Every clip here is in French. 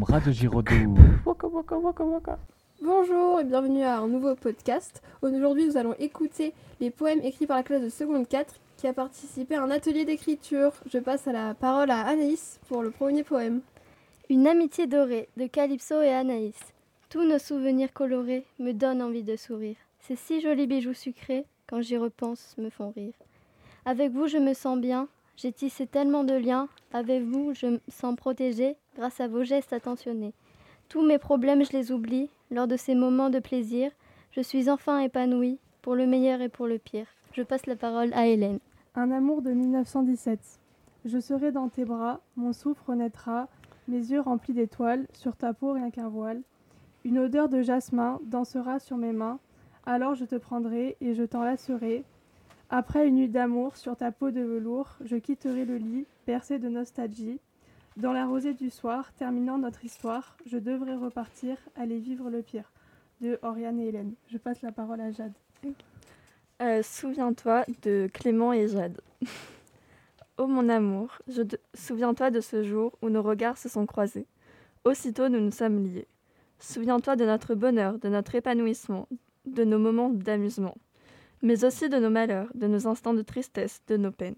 bras de Giraudoux. Waka, waka, waka, waka. Bonjour et bienvenue à un nouveau podcast. Aujourd'hui, nous allons écouter les poèmes écrits par la classe de seconde 4 qui a participé à un atelier d'écriture. Je passe à la parole à Anaïs pour le premier poème. Une amitié dorée de Calypso et Anaïs. Tous nos souvenirs colorés me donnent envie de sourire. Ces si jolis bijoux sucrés, quand j'y repense, me font rire. Avec vous, je me sens bien. J'ai tissé tellement de liens. Avec vous, je me sens protégée grâce à vos gestes attentionnés. Tous mes problèmes, je les oublie lors de ces moments de plaisir. Je suis enfin épanouie, pour le meilleur et pour le pire. Je passe la parole à Hélène. Un amour de 1917. Je serai dans tes bras, mon souffle renaîtra, mes yeux remplis d'étoiles, sur ta peau rien qu'un voile. Une odeur de jasmin dansera sur mes mains, alors je te prendrai et je t'enlacerai. Après une nuit d'amour sur ta peau de velours, je quitterai le lit, percé de nostalgie. Dans la rosée du soir, terminant notre histoire, je devrais repartir, aller vivre le pire. De Oriane et Hélène. Je passe la parole à Jade. Euh, Souviens-toi de Clément et Jade. Ô mon amour, souviens-toi de ce jour où nos regards se sont croisés. Aussitôt nous nous sommes liés. Souviens-toi de notre bonheur, de notre épanouissement, de nos moments d'amusement, mais aussi de nos malheurs, de nos instants de tristesse, de nos peines.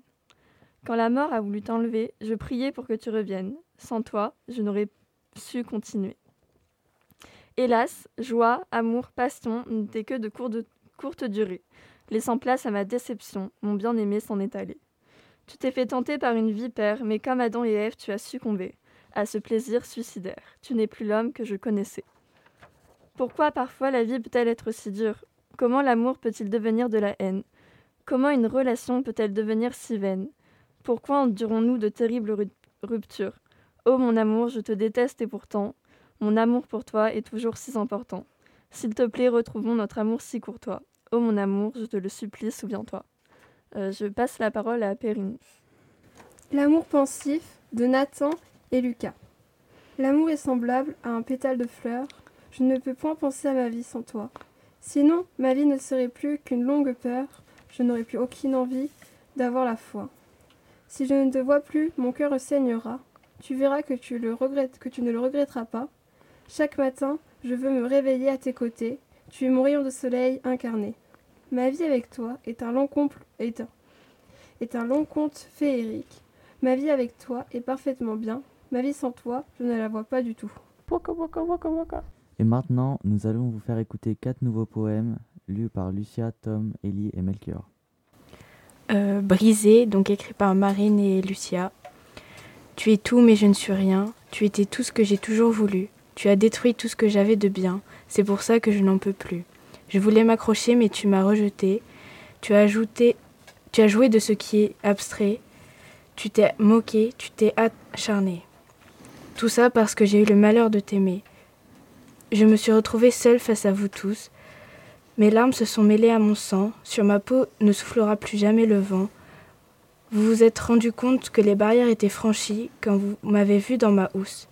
Quand la mort a voulu t'enlever, je priais pour que tu reviennes. Sans toi, je n'aurais su continuer. Hélas, joie, amour, passion n'étaient que de, cour- de courte durée laissant place à ma déception, mon bien-aimé s'en est allé. Tu t'es fait tenter par une vipère, mais comme Adam et Ève, tu as succombé à ce plaisir suicidaire. Tu n'es plus l'homme que je connaissais. Pourquoi parfois la vie peut-elle être si dure? Comment l'amour peut-il devenir de la haine? Comment une relation peut-elle devenir si vaine? Pourquoi endurons-nous de terribles ru- ruptures? Oh mon amour, je te déteste et pourtant, mon amour pour toi est toujours si important. S'il te plaît, retrouvons notre amour si courtois. Oh mon amour, je te le supplie, souviens-toi. Euh, je passe la parole à Perrine. L'amour pensif de Nathan et Lucas. L'amour est semblable à un pétale de fleur. Je ne peux point penser à ma vie sans toi. Sinon, ma vie ne serait plus qu'une longue peur. Je n'aurais plus aucune envie d'avoir la foi. Si je ne te vois plus, mon cœur saignera. Tu verras que tu, ne le regretteras pas. Chaque matin, je veux me réveiller à tes côtés. Tu es mon rayon de soleil incarné. Ma vie avec toi est un long, compl- est un- est un long conte féerique. Ma vie avec toi est parfaitement bien. Ma vie sans toi, je ne la vois pas du tout. Et maintenant, nous allons vous faire écouter quatre nouveaux poèmes lus par Lucia, Tom, Ellie et Melchior. Euh, Brisé, donc écrit par Marine et Lucia. Tu es tout, mais je ne suis rien. Tu étais tout ce que j'ai toujours voulu. Tu as détruit tout ce que j'avais de bien. C'est pour ça que je n'en peux plus. Je voulais m'accrocher, mais tu m'as rejeté. Tu as ajouté, tu as joué de ce qui est abstrait. Tu t'es moqué, tu t'es acharné. Tout ça parce que j'ai eu le malheur de t'aimer. Je me suis retrouvée seule face à vous tous. Mes larmes se sont mêlées à mon sang, sur ma peau ne soufflera plus jamais le vent. Vous vous êtes rendu compte que les barrières étaient franchies quand vous m'avez vu dans ma housse.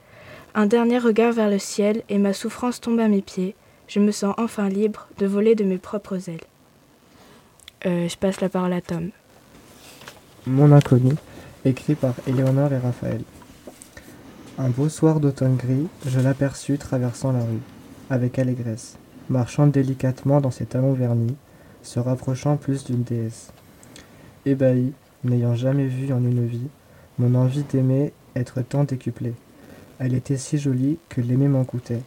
Un dernier regard vers le ciel et ma souffrance tombe à mes pieds. Je me sens enfin libre de voler de mes propres ailes. Euh, je passe la parole à Tom. Mon inconnu, écrit par Éléonore et Raphaël. Un beau soir d'automne gris, je l'aperçus traversant la rue, avec allégresse, marchant délicatement dans ses talons vernis, se rapprochant plus d'une déesse. Ébahi, n'ayant jamais vu en une vie, mon envie d'aimer être tant décuplée. Elle était si jolie que l'aimer m'en coûtait.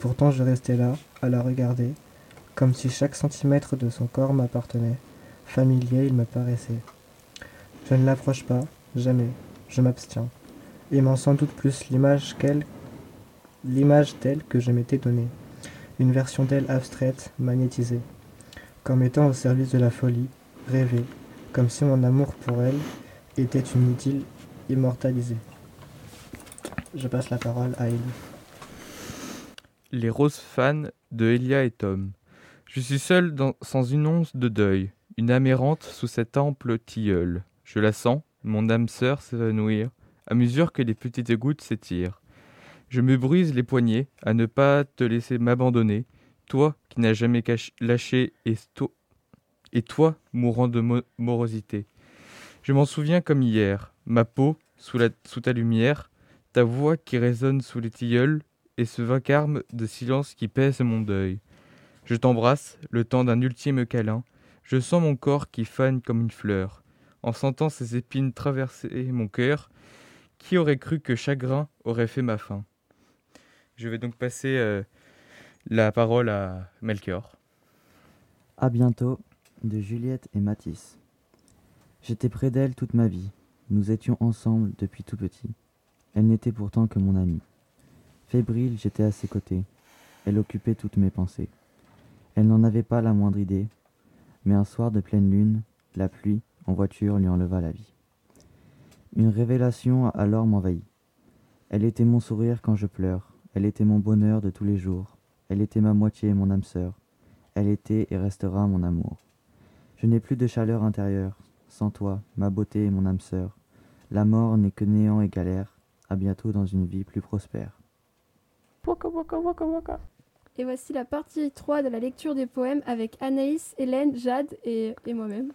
Pourtant je restais là, à la regarder, comme si chaque centimètre de son corps m'appartenait. Familier il me paraissait. Je ne l'approche pas, jamais, je m'abstiens, aimant sans doute plus l'image qu'elle, l'image d'elle que je m'étais donnée, une version d'elle abstraite, magnétisée, comme étant au service de la folie, rêvée, comme si mon amour pour elle était une idylle immortalisée. Je passe la parole à Ellie. Les roses fans de Elia et Tom. Je suis seul sans une once de deuil, une âme errante sous cet ample tilleul. Je la sens, mon âme sœur s'évanouir, à mesure que les petites gouttes s'étirent. Je me brise les poignets à ne pas te laisser m'abandonner, toi qui n'as jamais lâché et, toi mourant de mo- morosité. Je m'en souviens comme hier, ma peau, sous ta lumière, ta voix qui résonne sous les tilleuls, et ce vacarme de silence qui pèse mon deuil. Je t'embrasse, le temps d'un ultime câlin, je sens mon corps qui fane comme une fleur. En sentant ces épines traverser mon cœur, qui aurait cru que chagrin aurait fait ma fin? Je vais donc passer euh, la parole à Melchior. À bientôt de Juliette et Matisse. J'étais près d'elle toute ma vie. Nous étions ensemble depuis tout petit. Elle n'était pourtant que mon amie. Fébrile, j'étais à ses côtés. Elle occupait toutes mes pensées. Elle n'en avait pas la moindre idée, mais un soir de pleine lune, la pluie, en voiture, lui enleva la vie. Une révélation alors m'envahit. Elle était mon sourire quand je pleure, elle était mon bonheur de tous les jours, elle était ma moitié et mon âme sœur, elle était et restera mon amour. Je n'ai plus de chaleur intérieure, sans toi, ma beauté et mon âme sœur. La mort n'est que néant et galère, à bientôt dans une vie plus prospère. Waka waka waka waka. Et voici la partie 3 de la lecture des poèmes avec Anaïs, Hélène, Jade et, et moi-même.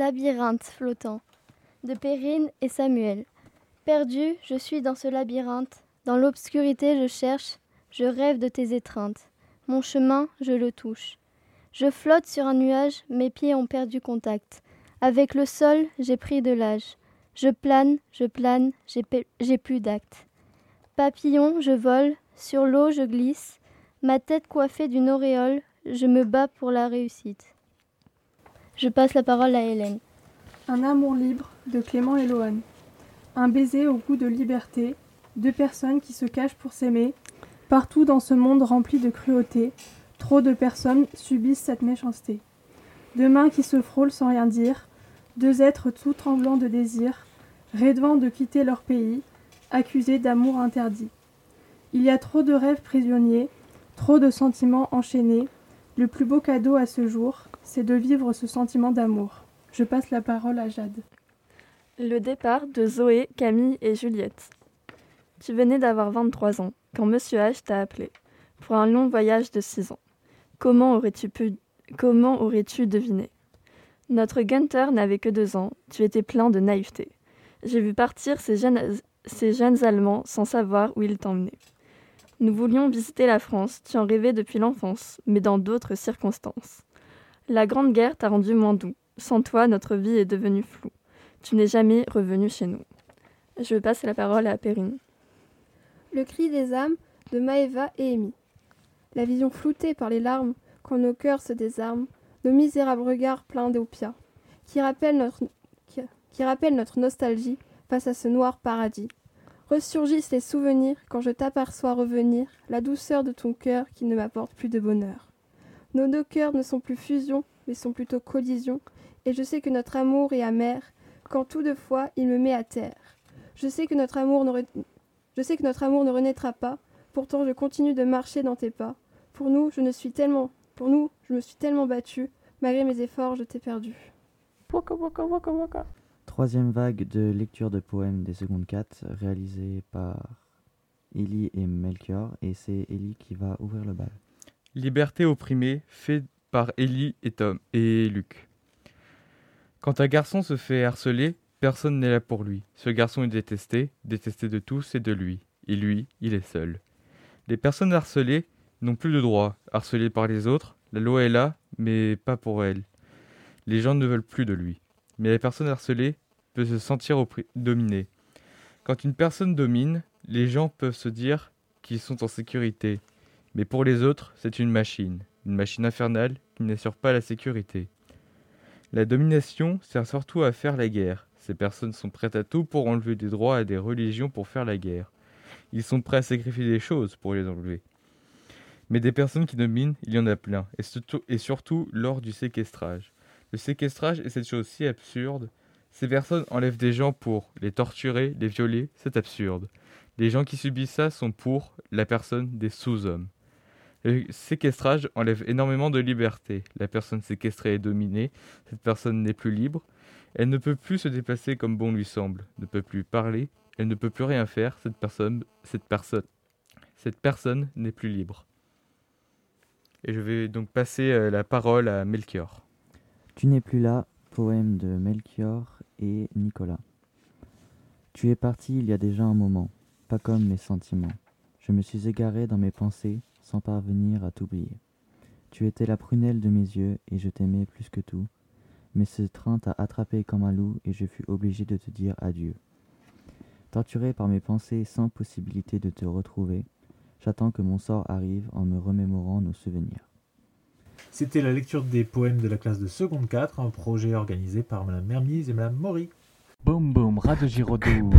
Labyrinthe flottant de Perrine et Samuel. Perdu, je suis dans ce labyrinthe. Dans l'obscurité, je cherche, je rêve de tes étreintes. Mon chemin, je le touche. Je flotte sur un nuage, mes pieds ont perdu contact. Avec le sol, j'ai pris de l'âge. Je plane, je plane, j'ai plus d'acte. Papillon, je vole, sur l'eau, je glisse. Ma tête coiffée d'une auréole, je me bats pour la réussite. Je passe la parole à Hélène. Un amour libre de Clément et. Un baiser au goût de liberté, deux personnes qui se cachent pour s'aimer. Partout dans ce monde rempli de cruauté, trop de personnes subissent cette méchanceté. Deux mains qui se frôlent sans rien dire, deux êtres tout tremblants de désir, rêvant de quitter leur pays, accusés d'amour interdit. Il y a trop de rêves prisonniers, trop de sentiments enchaînés. Le plus beau cadeau à ce jour, c'est de vivre ce sentiment d'amour. Je passe la parole à Jade. Le départ de Zoé, Camille et Juliette. Tu venais d'avoir 23 ans quand Monsieur H t'a appelé pour un long voyage de 6 ans. Comment aurais-tu pu comment aurais-tu deviné? Notre Gunther n'avait que deux ans, tu étais plein de naïveté. J'ai vu partir ces jeunes Allemands sans savoir où ils t'emmenaient. Nous voulions visiter la France, tu en rêvais depuis l'enfance, mais dans d'autres circonstances. La Grande Guerre t'a rendu moins doux. Sans toi, notre vie est devenue floue. Tu n'es jamais revenu chez nous. Je passe la parole à Perrine. Le cri des âmes de Maëva et Amy. La vision floutée par les larmes quand nos cœurs se désarment, nos misérables regards pleins d'opiat, qui notre, qui rappellent notre nostalgie face à ce noir paradis. Ressurgissent les souvenirs quand je t'aperçois revenir, la douceur de ton cœur qui ne m'apporte plus de bonheur. Nos deux cœurs ne sont plus fusion, mais sont plutôt collision, et je sais que notre amour est amer, quand tout de fois il me met à terre. Je sais que notre amour ne, re- je sais que notre amour ne renaîtra pas, pourtant je continue de marcher dans tes pas. Pour nous, je ne suis tellement, pour nous, je me suis tellement battue, malgré mes efforts, je t'ai perdu. Waka waka waka waka. Troisième vague de lecture de poèmes des secondes 4 réalisée par Ellie et Melchior et c'est Ellie qui va ouvrir le bal. Liberté opprimée, fait par Ellie et Tom et Luc. Quand un garçon se fait harceler, personne n'est là pour lui. Ce garçon est détesté, détesté de tous et de lui. Et lui, il est seul. Les personnes harcelées n'ont plus de droits. Harcelées par les autres, la loi est là, mais pas pour elles. Les gens ne veulent plus de lui. Mais la personne harcelée peut se sentir dominée. Quand une personne domine, les gens peuvent se dire qu'ils sont en sécurité. Mais pour les autres, c'est une machine, une machine infernale qui n'assure pas la sécurité. La domination sert surtout à faire la guerre. Ces personnes sont prêtes à tout pour enlever des droits à des religions pour faire la guerre. Ils sont prêts à sacrifier des choses pour les enlever. Mais des personnes qui dominent, il y en a plein, et surtout, et lors du séquestrage. Le séquestrage est cette chose si absurde. Ces personnes enlèvent des gens pour les torturer, les violer, c'est absurde. Les gens qui subissent ça sont pour la personne des sous-hommes. Le séquestrage enlève énormément de liberté. La personne séquestrée est dominée, cette personne n'est plus libre, elle ne peut plus se déplacer comme bon lui semble, ne peut plus parler, elle ne peut plus rien faire, cette personne, cette personne, cette personne n'est plus libre. Et je vais donc passer euh, la parole à Melchior. Tu n'es plus là, poème de Melchior et Nicolas. Tu es parti il y a déjà un moment, pas comme mes sentiments. Je me suis égaré dans mes pensées sans parvenir à t'oublier. Tu étais la prunelle de mes yeux et je t'aimais plus que tout. Mais ce train t'a attrapé comme un loup et je fus obligé de te dire adieu. Torturé par mes pensées sans possibilité de te retrouver, j'attends que mon sort arrive en me remémorant nos souvenirs. C'était la lecture des poèmes de la classe de seconde 4, un projet organisé par Madame Mermise et Madame Maury. Boum boum, ras de Girodo.